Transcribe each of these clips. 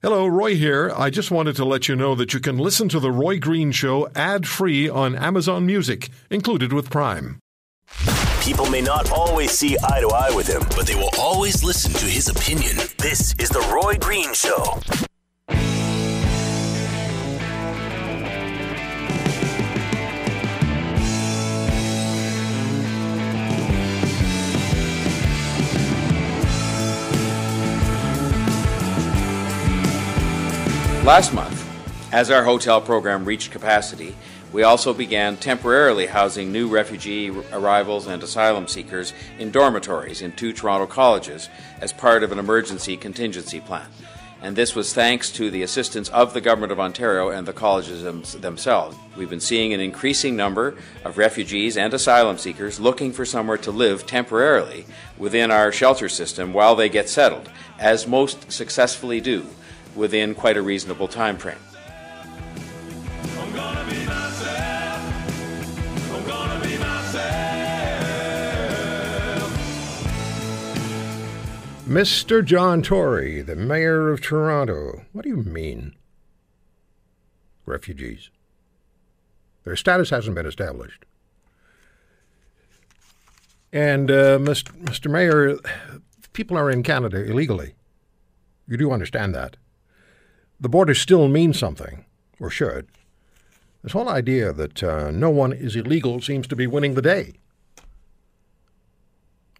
Hello, Roy here. I just wanted to let you know that you can listen to The Roy Green Show ad free on Amazon Music, included with Prime. People may not always see eye to eye with him, but they will always listen to his opinion. This is The Roy Green Show. Last month, as our hotel program reached capacity, we also began temporarily housing new refugee arrivals and asylum seekers in dormitories in two Toronto colleges as part of an emergency contingency plan. And this was thanks to the assistance of the Government of Ontario and the colleges them- themselves. We've been seeing an increasing number of refugees and asylum seekers looking for somewhere to live temporarily within our shelter system while they get settled, as most successfully do within quite a reasonable time frame. Mr. John Tory, the mayor of Toronto. What do you mean? Refugees. Their status hasn't been established. And, uh. Mr. Mayor, people are in Canada illegally. You do understand that. The border still means something, or should. This whole idea that uh, no one is illegal seems to be winning the day.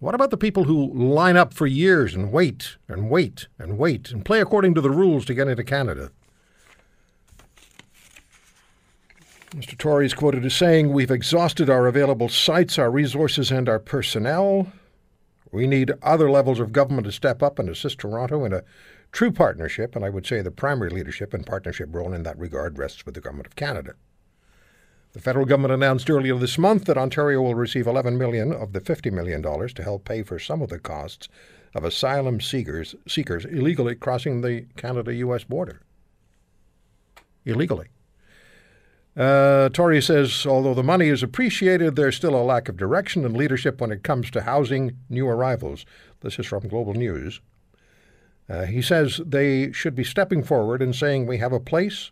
What about the people who line up for years and wait and wait and wait and play according to the rules to get into Canada? Mr. Tory is quoted as saying, We've exhausted our available sites, our resources, and our personnel. We need other levels of government to step up and assist Toronto in a true partnership, and I would say the primary leadership and partnership role in that regard rests with the Government of Canada. The federal government announced earlier this month that Ontario will receive 11 million of the 50 million dollars to help pay for some of the costs of asylum seekers seekers illegally crossing the Canada-U.S. border. Illegally. Uh, Tory says, although the money is appreciated, there's still a lack of direction and leadership when it comes to housing new arrivals. This is from Global News. Uh, he says they should be stepping forward and saying we have a place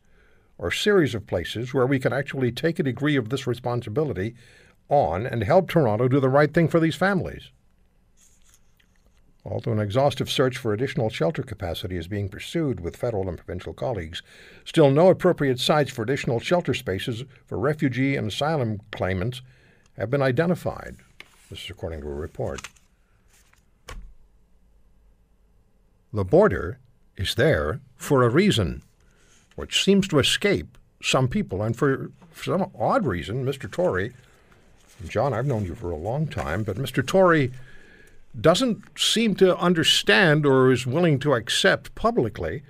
or series of places where we can actually take a degree of this responsibility on and help Toronto do the right thing for these families. Although an exhaustive search for additional shelter capacity is being pursued with federal and provincial colleagues, still no appropriate sites for additional shelter spaces for refugee and asylum claimants have been identified. This is according to a report. The border is there for a reason, which seems to escape some people. And for, some odd reason, Mr. Tory, John, I've known you for a long time, but Mr. Tory doesn't seem to understand or is willing to accept publicly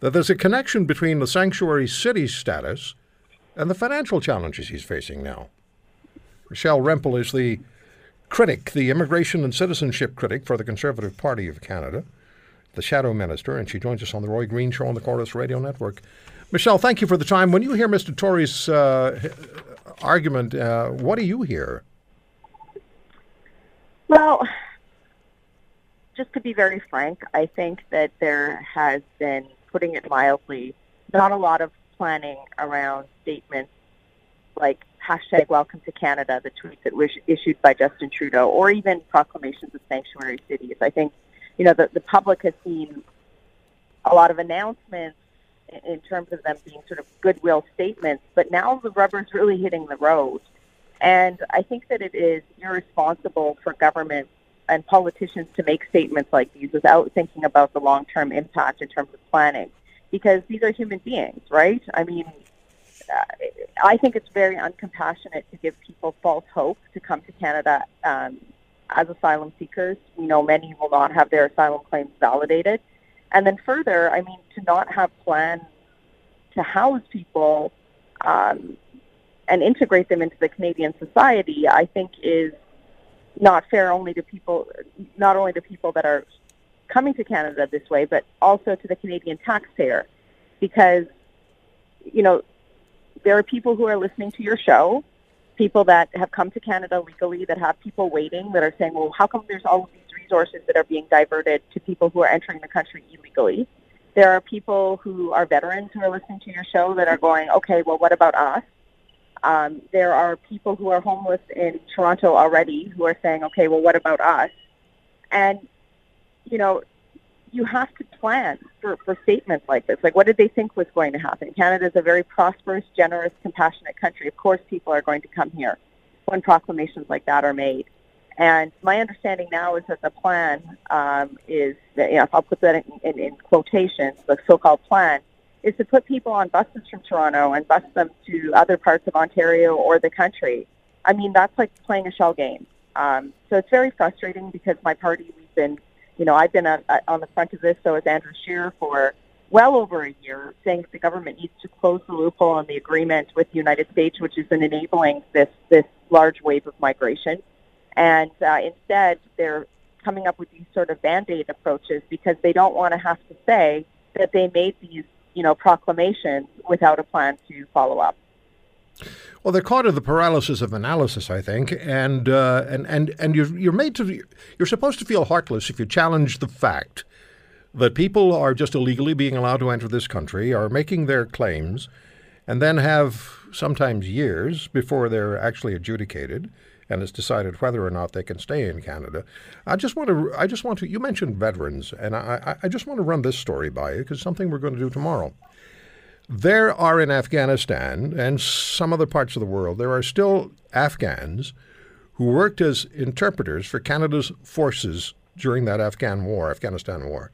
that there's a connection between the sanctuary city status and the financial challenges he's facing now. Michelle Rempel is the critic, the immigration and citizenship critic for the Conservative Party of Canada, the shadow minister, and she joins us on the Roy Green Show on the Corus Radio Network. Michelle, thank you for the time. When you hear Mr. Tory's uh, argument, uh, what do you hear? Well, just to be very frank, I think that there has been, putting it mildly, not a lot of planning around statements like hashtag welcome to Canada, the tweet that was issued by Justin Trudeau, or even proclamations of sanctuary cities. I think, you know, the, the public has seen a lot of announcements in- in terms of them being sort of goodwill statements, but now the rubber's really hitting the road. And I think that it is irresponsible for government and politicians to make statements like these without thinking about the long-term impact in terms of planning, because these are human beings, right? I mean, uh, I think it's very uncompassionate to give people false hope to come to Canada um, as asylum seekers. We know many will not have their asylum claims validated. And then further, I mean, to not have plans to house people um, and integrate them into the Canadian society, I think is not fair only to people, not only to people that are coming to Canada this way, but also to the Canadian taxpayer, because you know there are people who are listening to your show, people that have come to Canada legally, that have people waiting, that are saying, well, how come there's all of these resources that are being diverted to people who are entering the country illegally? There are people who are veterans who are listening to your show that are going, okay, well, what about us? Um, there are people who are homeless in Toronto already who are saying, okay, well, what about us? And, you know, you have to plan for, for statements like this. Like, what did they think was going to happen? Canada is a very prosperous, generous, compassionate country. Of course, people are going to come here when proclamations like that are made. And my understanding now is that the plan um, is, that, you know, I'll put that in, in, in quotations, the so-called plan, is to put people on buses from Toronto and bus them to other parts of Ontario or the country. I mean, that's like playing a shell game. Um, so it's very frustrating because my party, we've been, you know, I've been on, on the front of this, so has Andrew Scheer, for well over a year, saying the government needs to close the loophole on the agreement with the United States, which been enabling this this large wave of migration. And uh, instead, they're coming up with these sort of band-aid approaches because they don't want to have to say that they made these, you know, proclamations without a plan to follow up. Well, they're caught in the paralysis of analysis, I think, and uh, and and and you're you're made to you're supposed to feel heartless if you challenge the fact that people are just illegally being allowed to enter this country, are making their claims, and then have sometimes years before they're actually adjudicated and it's decided whether or not they can stay in Canada. I just want to, I just want to, you mentioned veterans, and I, I just want to run this story by you because something we're going to do tomorrow. There are in Afghanistan and some other parts of the world, there are still Afghans who worked as interpreters for Canada's forces during that Afghan war, Afghanistan war.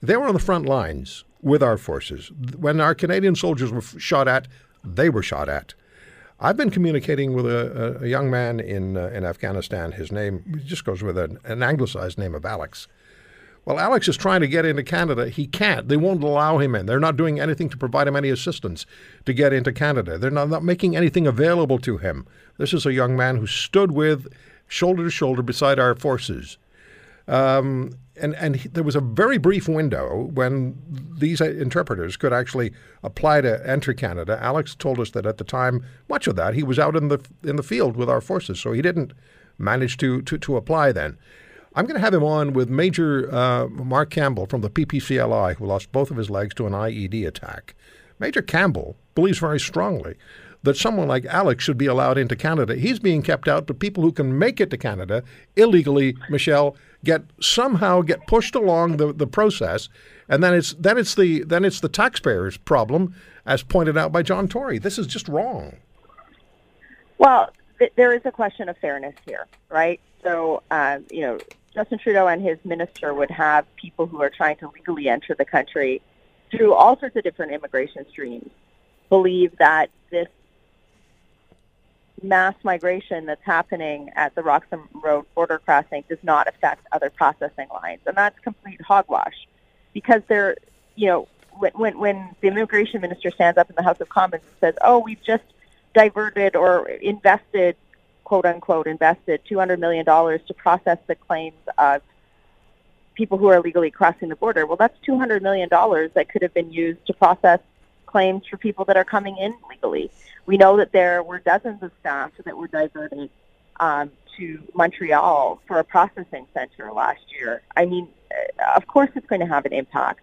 They were on the front lines with our forces. When our Canadian soldiers were shot at, they were shot at. I've been communicating with a, a young man in uh, in Afghanistan. His name just goes with an, an anglicized name of Alex. Well, Alex is trying to get into Canada. He can't. They won't allow him in. They're not doing anything to provide him any assistance to get into Canada. They're not, not making anything available to him. This is a young man who stood with shoulder to shoulder beside our forces. Um, and and he, there was a very brief window when these interpreters could actually apply to enter Canada. Alex told us that at the time, much of that he was out in the in the field with our forces, so he didn't manage to to, to apply then. I'm going to have him on with Major uh, Mark Campbell from the PPCLI, who lost both of his legs to an IED attack. Major Campbell believes very strongly that someone like Alex should be allowed into Canada. He's being kept out, but people who can make it to Canada illegally, Michelle, get somehow get pushed along the, the process, and then it's then it's the then it's the taxpayers' problem, as pointed out by John Tory. This is just wrong. Well, th- there is a question of fairness here, right? So, uh, you know, Justin Trudeau and his minister would have people who are trying to legally enter the country through all sorts of different immigration streams believe that this mass migration that's happening at the Roxham Road border crossing does not affect other processing lines, and that's complete hogwash, because they're, you know, when when, when the immigration minister stands up in the House of Commons and says, "Oh, we've just diverted or invested, quote unquote, invested two hundred million dollars to process the claims of people who are illegally crossing the border," well, that's two hundred million dollars that could have been used to process claims for people that are coming in legally. We know that there were dozens of staff that were diverted um, to Montreal for a processing center last year. I mean, of course it's going to have an impact.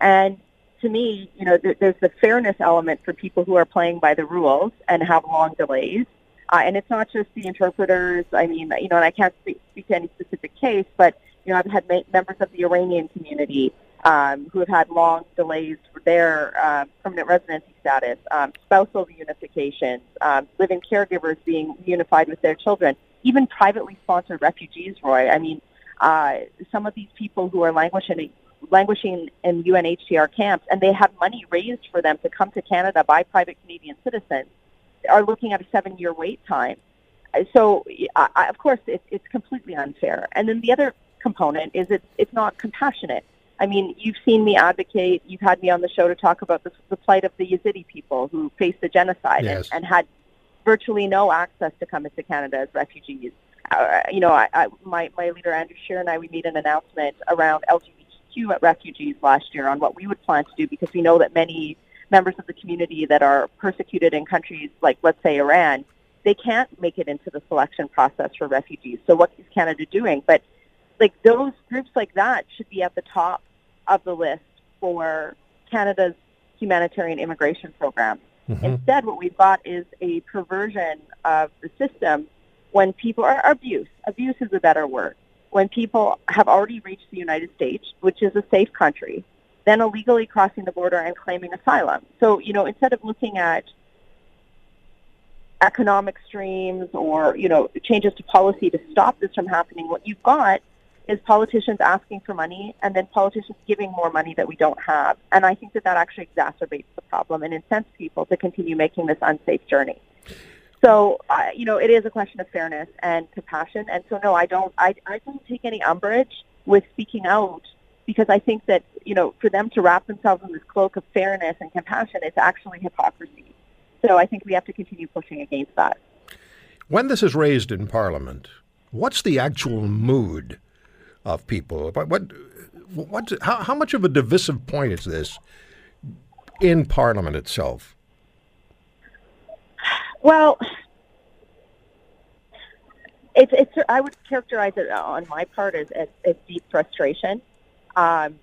And to me, you know, there's the fairness element for people who are playing by the rules and have long delays. Uh, and it's not just the interpreters. I mean, you know, and I can't speak, speak to any specific case, but, you know, I've had ma- members of the Iranian community um, who have had long delays for their uh, permanent residency status, um, spousal reunifications, um, living caregivers being unified with their children, even privately sponsored refugees, Roy. I mean, uh, some of these people who are languishing, languishing in UNHCR camps and they have money raised for them to come to Canada by private Canadian citizens are looking at a seven-year wait time. So, I, of course, it, it's completely unfair. And then the other component is it's, it's not compassionate I mean, you've seen me advocate. You've had me on the show to talk about the, the plight of the Yazidi people who faced the genocide Yes. and, and had virtually no access to come into Canada as refugees. Uh, you know, I, I, my, my leader Andrew Scheer and I, we made an announcement around LGBTQ refugees last year on what we would plan to do because we know that many members of the community that are persecuted in countries like, let's say, Iran, they can't make it into the selection process for refugees. So what is Canada doing? But like those groups like that should be at the top of the list for Canada's humanitarian immigration program. Mm-hmm. Instead, what we've got is a perversion of the system when people are abuse. Abuse is a better word. When people have already reached the United States, which is a safe country, then illegally crossing the border and claiming asylum. So, you know, instead of looking at economic streams or, you know, changes to policy to stop this from happening, what you've got is politicians asking for money and then politicians giving more money that we don't have. And I think that that actually exacerbates the problem and incents people to continue making this unsafe journey. So, uh, you know, it is a question of fairness and compassion. And so, no, I don't, I, I don't take any umbrage with speaking out because I think that, you know, for them to wrap themselves in this cloak of fairness and compassion, it's actually hypocrisy. So I think we have to continue pushing against that. When this is raised in Parliament, what's the actual mood of people? What, what, what how, how much of a divisive point is this in Parliament itself? Well, it's it's. I would characterize it on my part as as, as deep frustration. Um,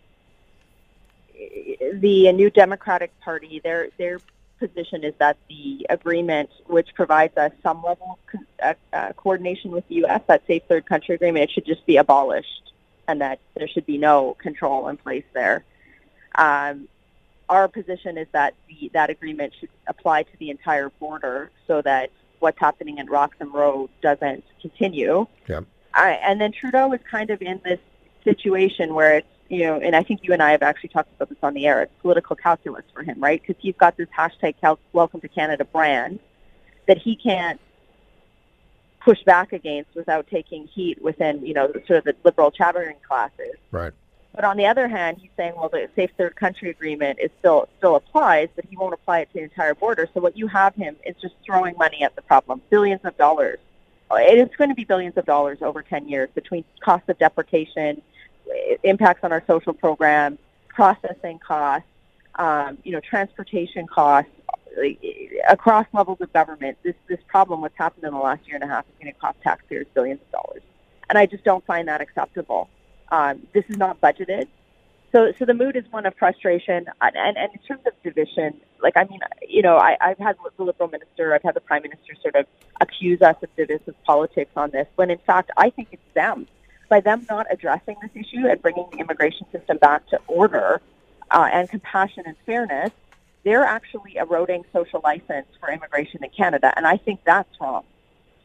the New Democratic Party, their their position is that the agreement, which provides us some level of co- uh, uh, coordination with the U.S., that safe third country agreement, it should just be abolished, and that there should be no control in place there. Um, our position is that the, that agreement should apply to the entire border so that what's happening in Roxham Road doesn't continue. Yeah. I, and then Trudeau is kind of in this situation where it's, you know, and I think you and I have actually talked about this on the air. It's political calculus for him, right? Because he's got this hashtag cal- Welcome to Canada brand that he can't push back against without taking heat within, you know, sort of the liberal chattering classes. Right. But on the other hand, he's saying, well, the safe third country agreement is still still applies, but he won't apply it to the entire border. So what you have him is just throwing money at the problem, billions of dollars. It is going to be billions of dollars over 10 years between cost of deportation, impacts on our social programs, processing costs, um, you know, transportation costs, across levels of government. This this problem, what's happened in the last year and a half, is going to cost taxpayers billions of dollars, and I just don't find that acceptable. Um, this is not budgeted. So, so the mood is one of frustration, and, and, and in terms of division, like I mean, you know, I, I've had the liberal minister, I've had the prime minister sort of accuse us of divisive politics on this, when in fact I think it's them. By them not addressing this issue and bringing the immigration system back to order uh, and compassion and fairness, they're actually eroding social license for immigration in Canada, and I think that's wrong.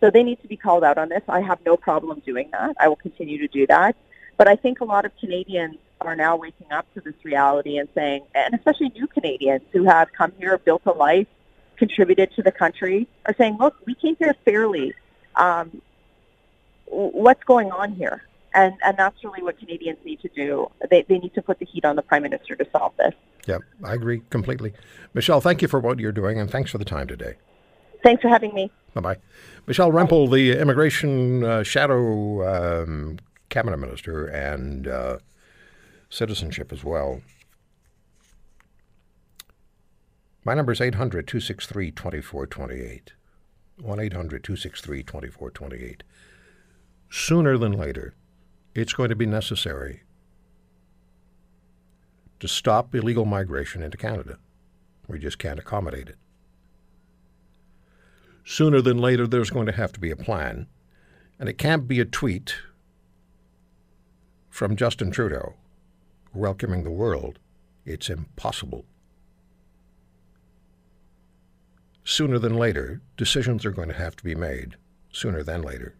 So they need to be called out on this. I have no problem doing that. I will continue to do that. But I think a lot of Canadians are now waking up to this reality and saying, and especially new Canadians who have come here, built a life, contributed to the country, are saying, look, we came here fairly. Um, what's going on here? And, and that's really what Canadians need to do. They, they need to put the heat on the Prime Minister to solve this. Yeah, I agree completely. Michelle, thank you for what you're doing, and thanks for the time today. Thanks for having me. Bye bye. Michelle Rempel, the immigration uh, shadow um, cabinet minister and uh, citizenship as well. My number is 800 263 2428. 1 800 263 2428. Sooner than later, it's going to be necessary to stop illegal migration into Canada. We just can't accommodate it sooner than later there's going to have to be a plan. And it can't be a tweet from Justin Trudeau welcoming the world. It's impossible. Sooner than later, decisions are going to have to be made. Sooner than later.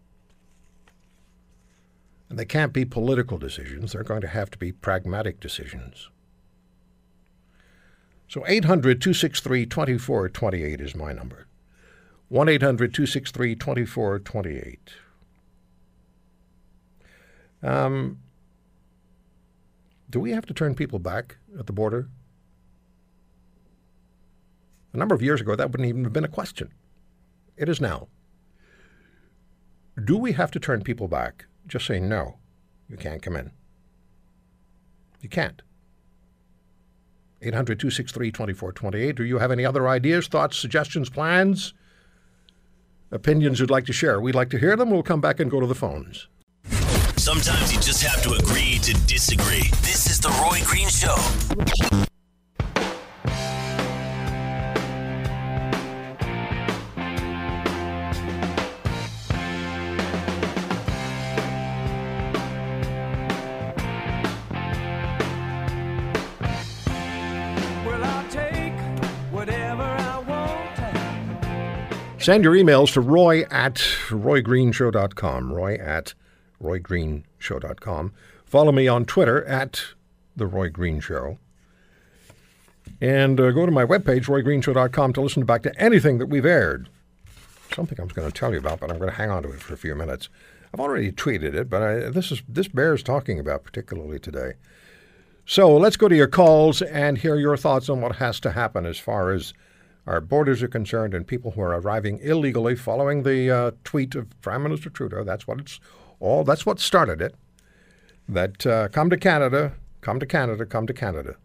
And they can't be political decisions, they're going to have to be pragmatic decisions. So 800 263 2428 is my number. 1 800 263 2428. Um, do we have to turn people back at the border? A number of years ago, that wouldn't even have been a question. It is now. Do we have to turn people back? Just say, no, you can't come in. You can't. 800 263 2428. Do you have any other ideas, thoughts, suggestions, plans? opinions you'd like to share. We'd like to hear them. We'll come back and go to the phones. Sometimes you just have to agree to disagree. This is The Roy Green Show. Send your emails to roy at roygreenshow.com. Roy at roygreenshow.com. Follow me on Twitter at The Roy Green Show. And uh, go to my webpage, roygreenshow.com, to listen back to anything that we've aired. Something I was going to tell you about, but I'm going to hang on to it for a few minutes. I've already tweeted it, but I, this is this bears talking about particularly today. So let's go to your calls and hear your thoughts on what has to happen as far as our borders are concerned and people who are arriving illegally following the uh, tweet of Prime Minister Trudeau. That's what it's all. That's what started it. That uh, come to Canada, come to Canada, come to Canada.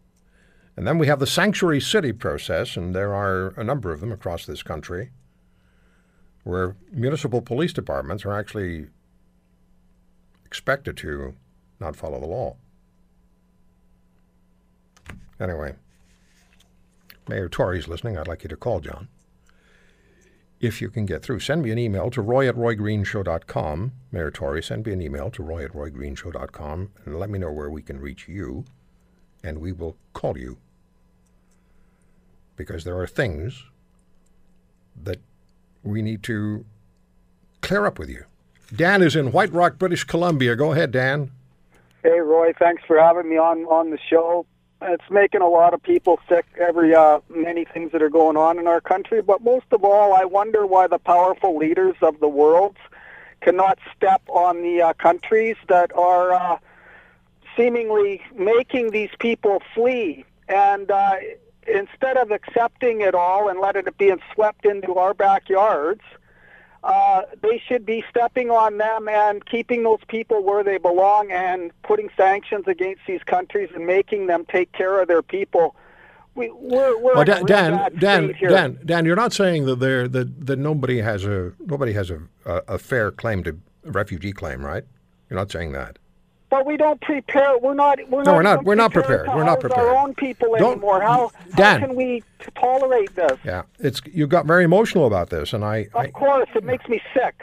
And then we have the sanctuary city process, and there are a number of them across this country where municipal police departments are actually expected to not follow the law. Anyway, Mayor Tory's listening. I'd like you to call John. If you can get through, send me an email to roy at roygreenshow.com. Mayor Tory, send me an email to roy at roygreenshow.com and let me know where we can reach you, and we will call you. Because there are things that we need to clear up with you. Dan is in White Rock, British Columbia. Go ahead, Dan. Hey, Roy. Thanks for having me on on the show. It's making a lot of people sick. Every uh, many things that are going on in our country, but most of all, I wonder why the powerful leaders of the world cannot step on the uh, countries that are uh, seemingly making these people flee. And uh, instead of accepting it all and letting it be swept into our backyards, uh, they should be stepping on them and keeping those people where they belong and putting sanctions against these countries and making them take care of their people. We, we're, we're Well, Dan, Dan, Dan. Dan, Dan, you're not saying that there that, that nobody has a nobody has a, a, a fair claim to a refugee claim, right? You're not saying that. But we don't prepare. We're not. We're No, not. we're not- we're not prepared. We're not prepared. Our own people Don't- anymore. How, Dan. how can we tolerate this? Yeah, it's you got very emotional about this, and I, I Of course, it makes me sick.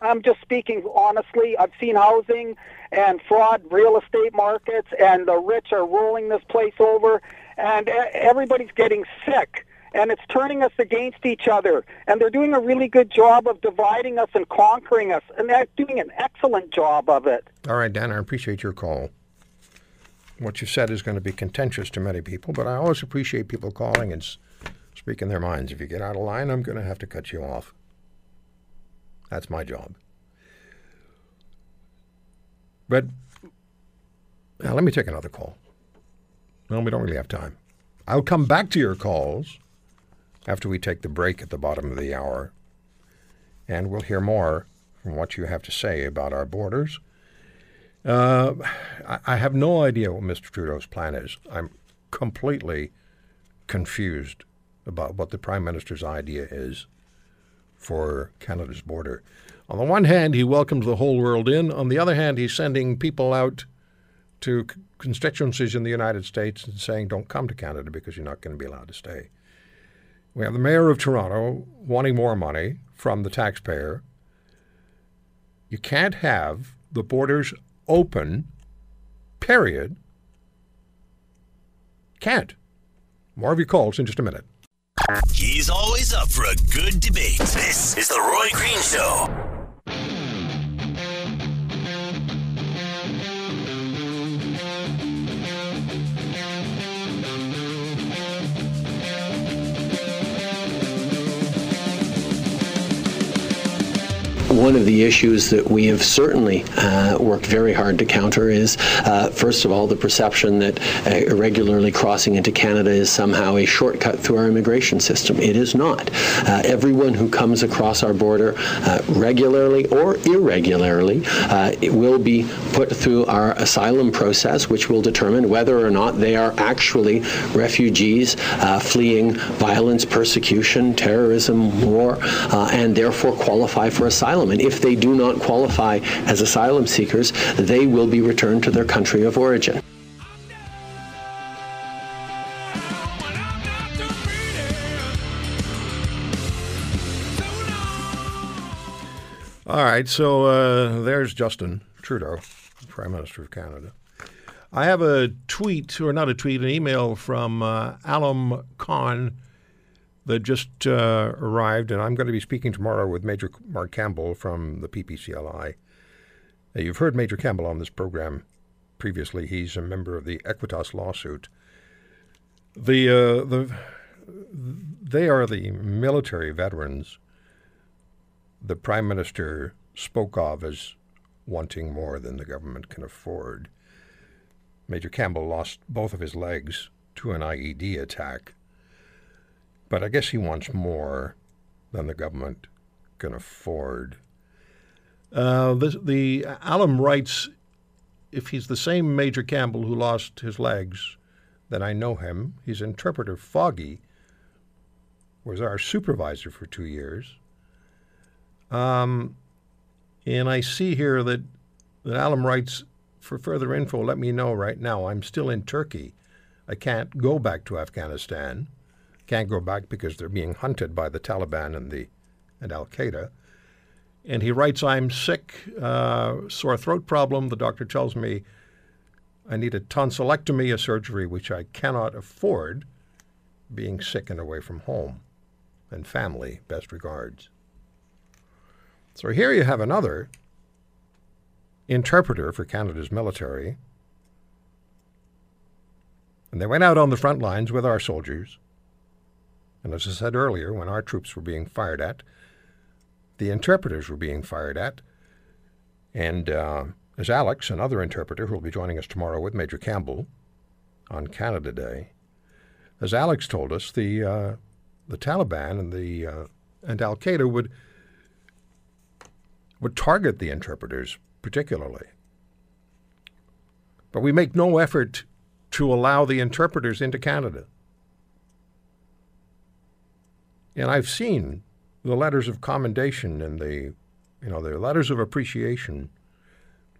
I'm just speaking honestly. I've seen housing and fraud real estate markets, and the rich are rolling this place over, and everybody's getting sick. And it's turning us against each other. And they're doing a really good job of dividing us and conquering us. And they're doing an excellent job of it. all right, Dan, I appreciate your call. What you said is going to be contentious to many people, but I always appreciate people calling and speaking their minds. If you get out of line, I'm going to have to cut you off. That's my job. But now let me take another call. Well, we don't really have time. I'll come back to your calls after we take the break at the bottom of the hour, and we'll hear more from what you have to say about our borders. Uh, I, I have no idea what Mr. Trudeau's plan is. I'm completely confused about what the Prime Minister's idea is for Canada's border. On the one hand, he welcomes the whole world in. On the other hand, he's sending people out to constituencies in the United States and saying, don't come to Canada because you're not going to be allowed to stay. We have the mayor of Toronto wanting more money from the taxpayer. You can't have the borders open, period. Can't. More of your calls in just a minute. He's always up for a good debate. This is The Roy Green Show. One of the issues that we have certainly uh, worked very hard to counter is, uh, first of all, the perception that uh, irregularly crossing into Canada is somehow a shortcut through our immigration system. It is not. Uh, everyone who comes across our border uh, regularly or irregularly uh, it will be put through our asylum process, which will determine whether or not they are actually refugees fleeing violence, persecution, terrorism, war, and therefore qualify for asylum. And if they do not qualify as asylum seekers, they will be returned to their country of origin. All right, so uh, there's Justin Trudeau, Prime Minister of Canada. I have a tweet, or not a tweet, an email from uh, Alam Khan that just uh, arrived, and I'm going to be speaking tomorrow with Major Mark Campbell from the PPCLI. Uh, you've heard Major Campbell on this program previously. He's a member of the Equitas lawsuit. The uh, the they are the military veterans the prime minister spoke of as wanting more than the government can afford. Major Campbell lost both of his legs to an IED attack, but I guess he wants more than the government can afford. Uh, the, the Alam writes, if he's the same Major Campbell who lost his legs, then I know him. His interpreter Foggy was our supervisor for two years. Um, and I see here that, that Alam writes, for further info, let me know right now. I'm still in Turkey. I can't go back to Afghanistan. Can't go back because they're being hunted by the Taliban and the and Al Qaeda. And he writes, I'm sick, uh, sore throat problem. The doctor tells me I need a tonsillectomy, a surgery which I cannot afford, being sick and away from home and family. Best regards. So here you have another interpreter for Canada's military. And they went out on the front lines with our soldiers. And as I said earlier, when our troops were being fired at, the interpreters were being fired at. And uh, as Alex, another interpreter who will be joining us tomorrow with Major Campbell on Canada Day, as Alex told us, the uh, the Taliban and the uh, and Al Qaeda would would target the interpreters particularly. But we make no effort to allow the interpreters into Canada. And I've seen the letters of commendation and the, you know, the letters of appreciation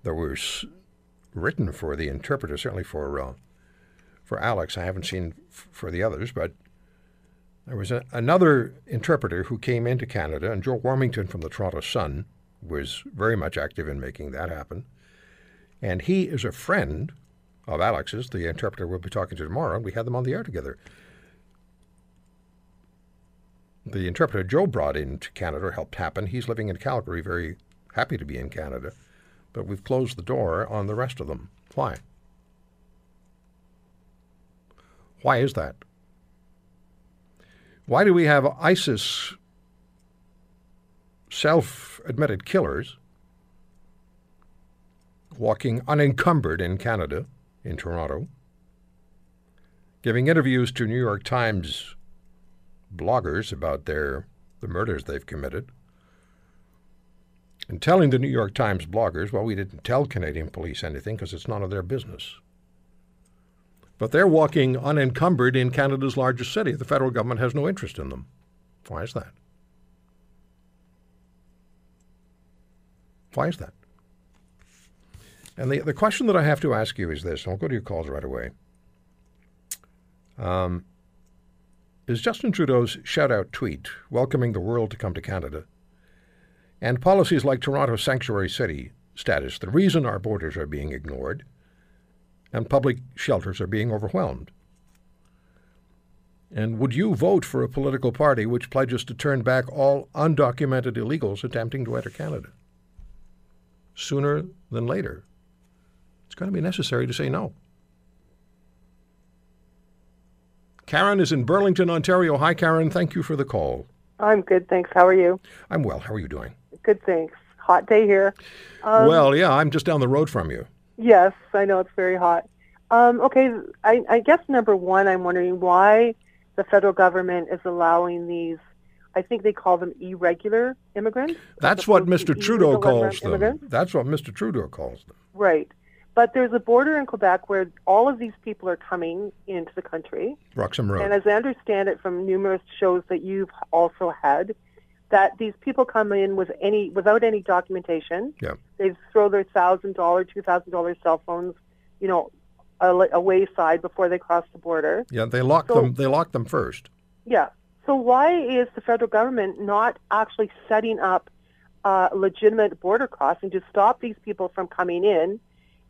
that were written for the interpreter, certainly for uh, for Alex. I haven't seen f- for the others, but there was a, another interpreter who came into Canada, and Joe Warmington from the Toronto Sun was very much active in making that happen. And he is a friend of Alex's, the interpreter we'll be talking to tomorrow, we had them on the air together. The interpreter Joe brought into Canada helped happen. He's living in Calgary, very happy to be in Canada, but we've closed the door on the rest of them. Why? Why is that? Why do we have ISIS self admitted killers walking unencumbered in Canada, in Toronto, giving interviews to New York Times bloggers about their the murders they've committed, and telling the New York Times bloggers, well, we didn't tell Canadian police anything because it's none of their business. But they're walking unencumbered in Canada's largest city. The federal government has no interest in them. Why is that? Why is that? And the, the question that I have to ask you is this, I'll go to your calls right away. Um, is Justin Trudeau's shout out tweet welcoming the world to come to Canada and policies like Toronto's Sanctuary City status the reason our borders are being ignored and public shelters are being overwhelmed? And would you vote for a political party which pledges to turn back all undocumented illegals attempting to enter Canada? Sooner than later, it's going to be necessary to say no. Karen is in Burlington, Ontario. Hi, Karen. Thank you for the call. I'm good, thanks. How are you? I'm well. How are you doing? Good, thanks. Hot day here. Um, well, yeah, I'm just down the road from you. Yes, I know it's very hot. Um, okay, I, I guess number one, I'm wondering why the federal government is allowing these. I think they call them irregular immigrants. That's what Mr. Trudeau calls them. immigrants. That's what Mr. Trudeau calls them. Right. But there's a border in Quebec where all of these people are coming into the country. Roxham Road. And as I understand it from numerous shows that you've also had, that these people come in with any without any documentation. Yeah. They throw their thousand dollar, two thousand dollar cell phones, you know, a, a wayside before they cross the border. yeah, they lock So- them. They lock them first. Yeah. So why is the federal government not actually setting up uh, legitimate border crossing to stop these people from coming in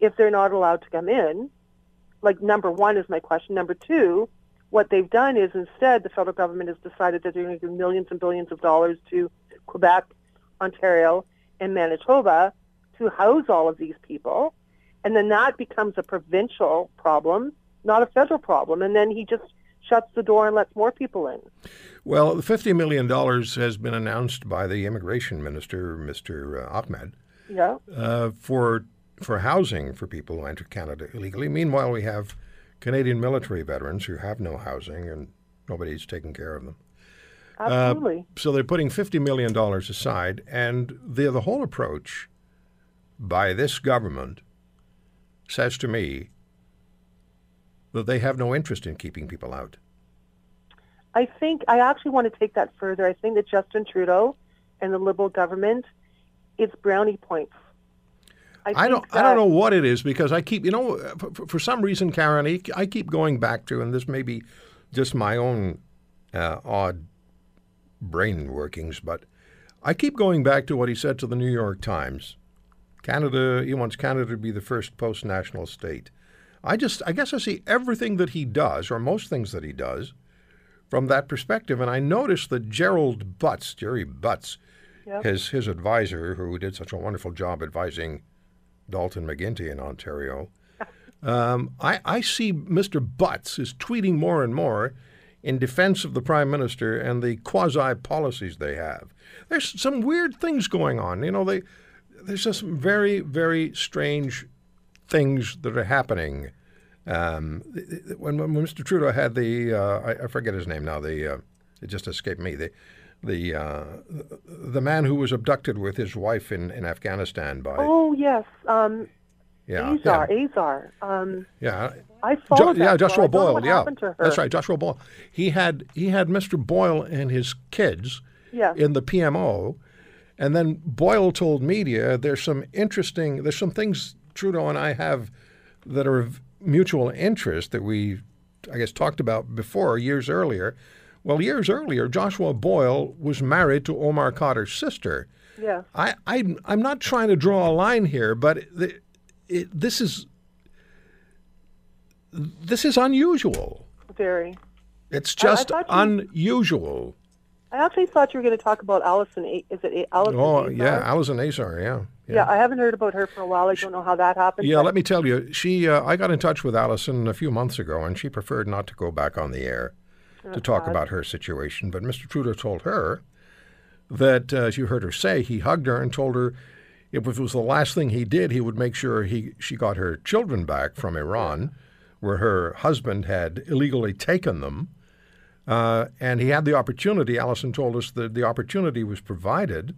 if they're not allowed to come in? Like number one is my question. Number two, what they've done is instead the federal government has decided that they're going to give millions and billions of dollars to Quebec, Ontario, and Manitoba to house all of these people. And then that becomes a provincial problem, not a federal problem. And then he just shuts the door and lets more people in. Well, the $50 million has been announced by the immigration minister, Mr. Ahmed, Yeah. uh, for, for housing for people who enter Canada illegally. Meanwhile, we have Canadian military veterans who have no housing and nobody's taking care of them. Uh, Absolutely. So they're putting $50 million aside, and the, the whole approach by this government says to me that they have no interest in keeping people out. I think I actually want to take that further. I think that Justin Trudeau and the Liberal government, it's brownie points. I, think don't. I don't know what it is because I keep, you know, for, for some reason, Karen, I, I keep going back to, and this may be just my own uh, odd brain workings, but I keep going back to what he said to the New York Times. Canada, he wants Canada to be the first post-national state. I just, I guess, I see everything that he does, or most things that he does, from that perspective, and I noticed that Gerald Butts, Jerry Butts, Yep. his his advisor, who did such a wonderful job advising Dalton McGuinty in Ontario. Um, I, I see Mr. Butts is tweeting more and more in defense of the Prime Minister and the quasi policies they have. There's some weird things going on. You know, they, there's just some very, very strange things that are happening. Um, when, when Mr. Trudeau had the, uh, I, I forget his name now, the, uh, it just escaped me, the, the, uh, the man who was abducted with his wife in, in Afghanistan by, Oh yes, um, yeah, Azer, yeah, Azer. Um, yeah, I Jo- followed that. yeah. Joshua I Boyle. Yeah, happened to her. that's right, Joshua Boyle. He had he had Mr. Boyle and his kids Yeah. in the PMO, and then Boyle told media there's some interesting there's some things Trudeau and I have that are of mutual interest that we I guess talked about before years earlier. Well, years earlier, Joshua Boyle was married to Omar Khadr's sister. Yeah. I, I I'm not trying to draw a line here, but it, it, this is this is unusual. Very. It's I- I just you- unusual. I actually thought you were going to talk about Alison. A- Is it A- Alison? Oh Azer? yeah, Alison Azer. Yeah, Yeah. I haven't heard about her for a while. I don't know how that happened. Yeah, let me tell you, she uh, I got in touch with Alison a few months ago, and she preferred not to go back on the air to talk about her situation. But Mr. Trudeau told her that, uh, as you heard her say, he hugged her and told her if it was the last thing he did, he would make sure he she got her children back from Iran, where her husband had illegally taken them. Uh, and he had the opportunity. Alison told us that the opportunity was provided.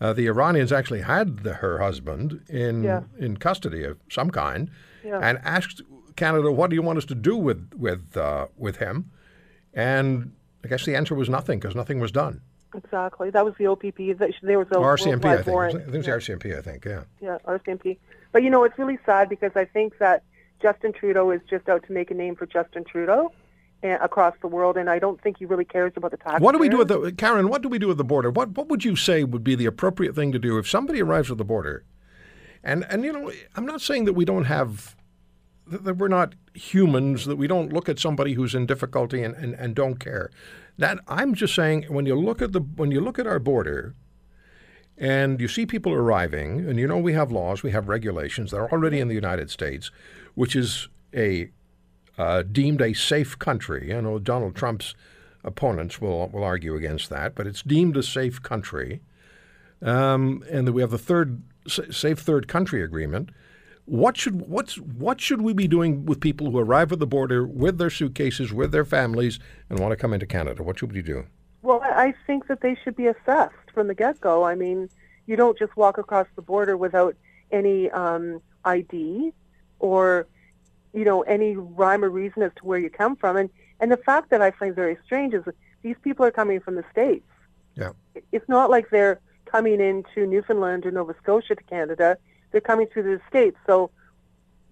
Uh, the Iranians actually had the, her husband in Yeah. in custody of some kind, Yeah. and asked Canada, "What do you want us to do with with uh, with him?" And I guess the answer was nothing because nothing was done. Exactly. That was the OPP. There was a RCMP, I think. warrant. I think it was the RCMP. I think. Yeah. Yeah, RCMP. But you know, it's really sad because I think that Justin Trudeau is just out to make a name for Justin Trudeau and, across the world, and I don't think he really cares about the taxpayers. What do we do at the Karen? What do we do at the border? What what would you say would be the appropriate thing to do if somebody arrives at the border? And and you know, I'm not saying that we don't have that we're not humans, that we don't look at somebody who's in difficulty and, and, and don't care. That I'm just saying when you look at the when you look at our border and you see people arriving, and you know we have laws, we have regulations that are already in the United States, which is a uh, deemed a safe country. I know Donald Trump's opponents will will argue against that, but it's deemed a safe country, um, and that we have the third safe third country agreement. What should what's what should we be doing with people who arrive at the border with their suitcases, with their families, and want to come into Canada? What should we do? Well, I think that they should be assessed from the get-go. I mean, you don't just walk across the border without any um, ID or, you know, any rhyme or reason as to where you come from. And and the fact that I find very strange is that these people are coming from the states. Yeah. It's not like they're coming into Newfoundland or Nova Scotia to Canada. They're coming through the states. So,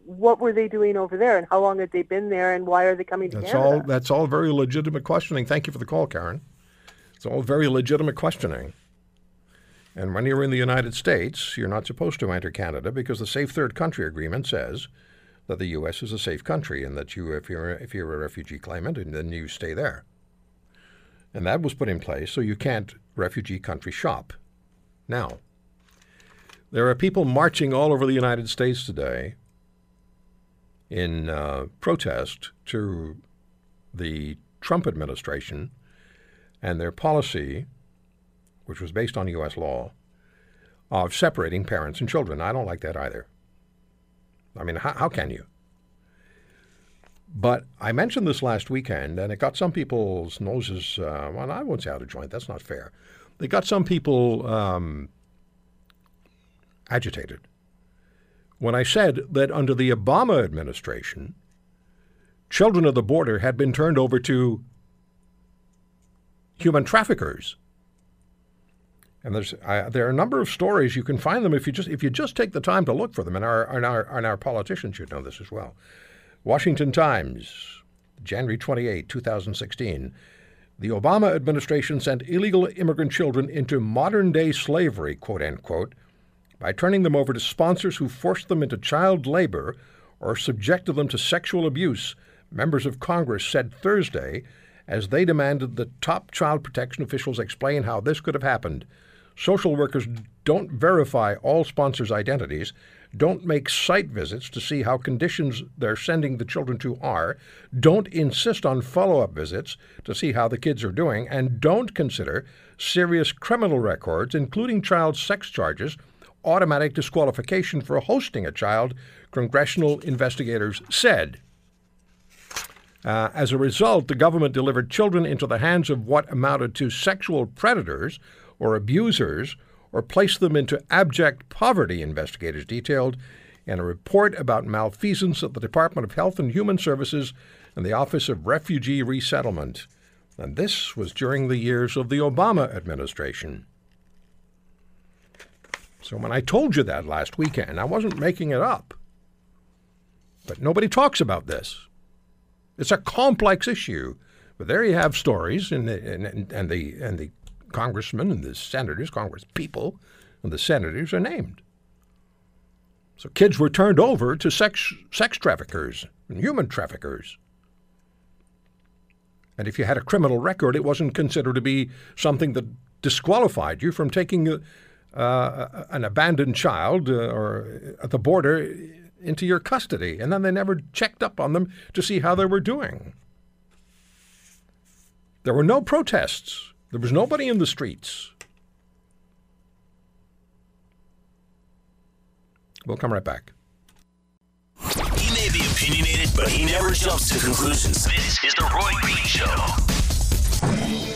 what were they doing over there, and how long had they been there, and why are they coming to That's Canada? all. That's all very legitimate questioning. Thank you for the call, Karen. It's all very legitimate questioning. And when you're in the United States, you're not supposed to enter Canada because the Safe Third Country Agreement says that the U.S. is a safe country and that you, if you're if you're a refugee claimant, and then you stay there. And that was put in place so you can't refugee country shop. Now, there are people marching all over the United States today in uh, protest to the Trump administration and their policy, which was based on U.S. law, of separating parents and children. I don't like that either. I mean, how, how can you? But I mentioned this last weekend, and it got some people's noses. Uh, well, I won't say out of joint. That's not fair. It got some people um, agitated when I said that under the Obama administration, children of the border had been turned over to human traffickers. And there's there are a number of stories you can find them if you just if you just take the time to look for them. And our and our, and our politicians should know this as well. Washington Times, January 28, 2016. The Obama administration sent illegal immigrant children into modern day slavery, quote unquote, by turning them over to sponsors who forced them into child labor or subjected them to sexual abuse, members of Congress said Thursday as they demanded that top child protection officials explain how this could have happened. Social workers don't verify all sponsors' identities, don't make site visits to see how conditions they're sending the children to are, don't insist on follow up visits to see how the kids are doing, and don't consider serious criminal records, including child sex charges, automatic disqualification for hosting a child, congressional investigators said. Uh, as a result, the government delivered children into the hands of what amounted to sexual predators or abusers or placed them into abject poverty, investigators detailed in a report about malfeasance at the Department of Health and Human Services and the Office of Refugee Resettlement. And this was during the years of the Obama administration. So when I told you that last weekend, I wasn't making it up. But nobody talks about this. It's a complex issue. But there you have stories, and the, and, and the and the congressmen and the senators, Congress people, and the senators are named. So kids were turned over to sex sex traffickers and human traffickers. And if you had a criminal record, it wasn't considered to be something that disqualified you from taking a, uh, an abandoned child uh, or at the border into your custody. And then they never checked up on them to see how they were doing. There were no protests. There was nobody in the streets. We'll come right back. He may be opinionated, but he never jumps to conclusions. This is the Roy Green Show.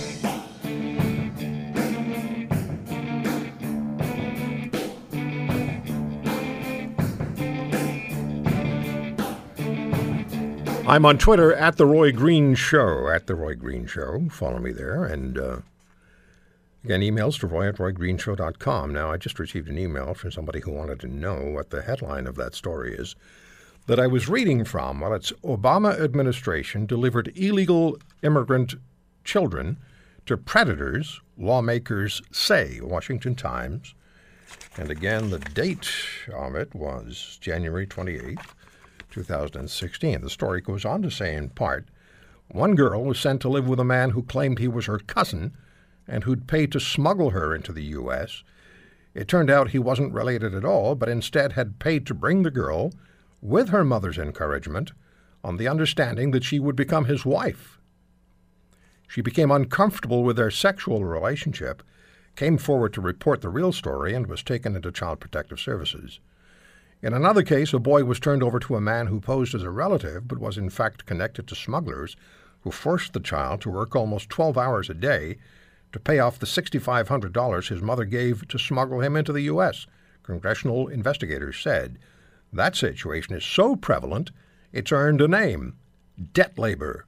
I'm on Twitter at the Roy Green Show. At the Roy Green Show. Follow me there. And uh, again, emails to roy at roygreenshow.com. Now, I just received an email from somebody who wanted to know what the headline of that story is that I was reading from. Well, it's Obama administration delivered illegal immigrant children to predators, lawmakers say, Washington Times. And again, the date of it was January 28th. 2016. The story goes on to say, in part, one girl was sent to live with a man who claimed he was her cousin and who'd paid to smuggle her into the U.S. It turned out he wasn't related at all, but instead had paid to bring the girl, with her mother's encouragement, on the understanding that she would become his wife. She became uncomfortable with their sexual relationship, came forward to report the real story, and was taken into Child Protective Services. In another case, a boy was turned over to a man who posed as a relative but was in fact connected to smugglers who forced the child to work almost 12 hours a day to pay off the $6,500 his mother gave to smuggle him into the U.S., congressional investigators said. That situation is so prevalent, it's earned a name debt labor.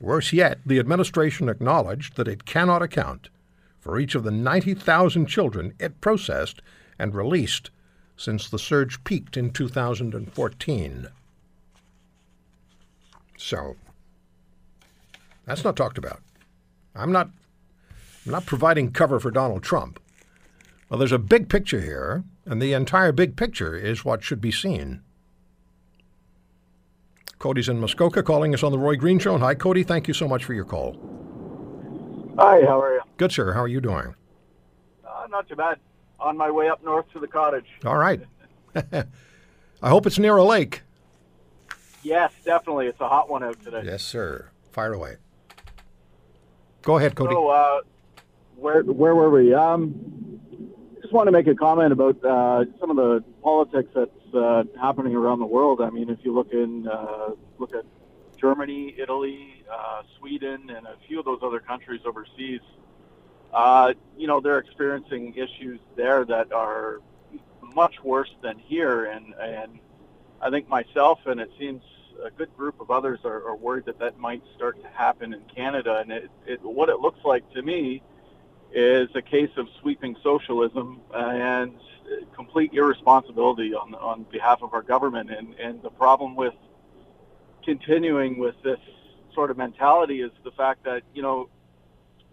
Worse yet, the administration acknowledged that it cannot account for each of the 90,000 children it processed and released since the surge peaked in 2014. So, that's not talked about. I'm not, I'm not providing cover for Donald Trump. Well, there's a big picture here, and the entire big picture is what should be seen. Cody's in Muskoka calling us on the Roy Green Show. Hi, Cody. Thank you so much for your call. Hi, how are you? Good, sir. How are you doing? Uh, not too bad. On my way up north to the cottage. All right. I hope it's near a lake. Yes, definitely. It's a hot one out today. Yes, sir. Fire away. Go ahead, Cody. So, uh, where where were we? Um, just want to make a comment about uh, some of the politics that's uh, happening around the world. I mean, if you look in uh, look at Germany, Italy, uh, Sweden, and a few of those other countries overseas, uh, you know, they're experiencing issues there that are much worse than here. And and I think myself and it seems a good group of others are, are worried that that might start to happen in Canada. And it, it what it looks like to me is a case of sweeping socialism and complete irresponsibility on on behalf of our government. And and the problem with continuing with this sort of mentality is the fact that you know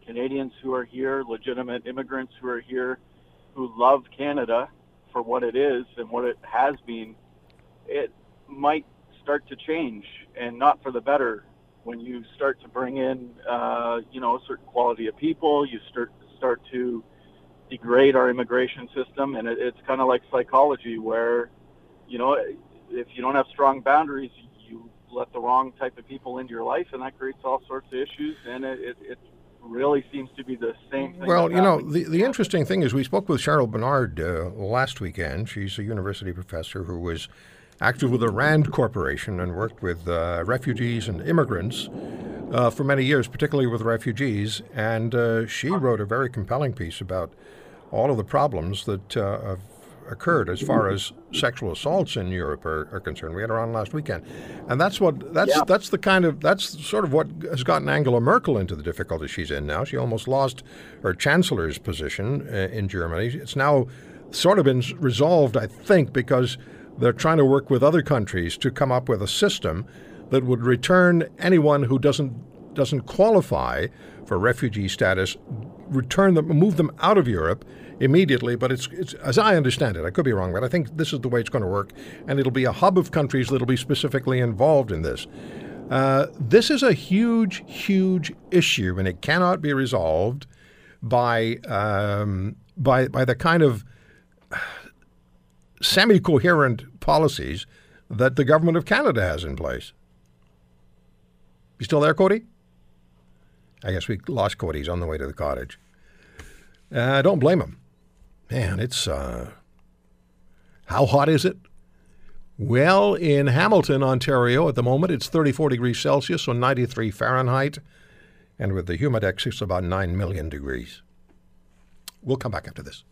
Canadians who are here, legitimate immigrants who are here, who love Canada for what it is and what it has been, it might start to change and not for the better when you start to bring in, uh, you know, a certain quality of people. You start start to degrade our immigration system, and it, it's kind of like psychology, where, you know, if you don't have strong boundaries, you let the wrong type of people into your life, and that creates all sorts of issues. And it, it, it really seems to be the same thing. Well, you know, the, the interesting thing is we spoke with Cheryl Benard uh, last weekend. She's a university professor who was active with the RAND Corporation and worked with uh, refugees and immigrants uh, for many years, particularly with refugees. And uh, she wrote a very compelling piece about all of the problems that uh, occurred as far as sexual assaults in Europe are, are concerned. We had her on last weekend, and that's what that's Yeah. that's the kind of that's sort of what has gotten Angela Merkel into the difficulty she's in now. She almost lost her chancellor's position uh, in Germany. It's now sort of been resolved, I think, because they're trying to work with other countries to come up with a system that would return anyone who doesn't doesn't qualify for refugee status, return them, move them out of Europe immediately. But it's, it's as I understand it, I could be wrong, but I think this is the way it's going to work, and it'll be a hub of countries that'll be specifically involved in this. Uh, this is a huge, huge issue, and it cannot be resolved by um, by by the kind of semi-coherent policies that the government of Canada has in place. You still there, Cody? I guess we lost Cody. He's on the way to the cottage. Uh, don't blame him. Man, it's uh, how hot is it? Well, in Hamilton, Ontario, at the moment, it's 34 degrees Celsius, so 93 Fahrenheit, and with the humidex, it's about 9 million degrees. We'll come back after this.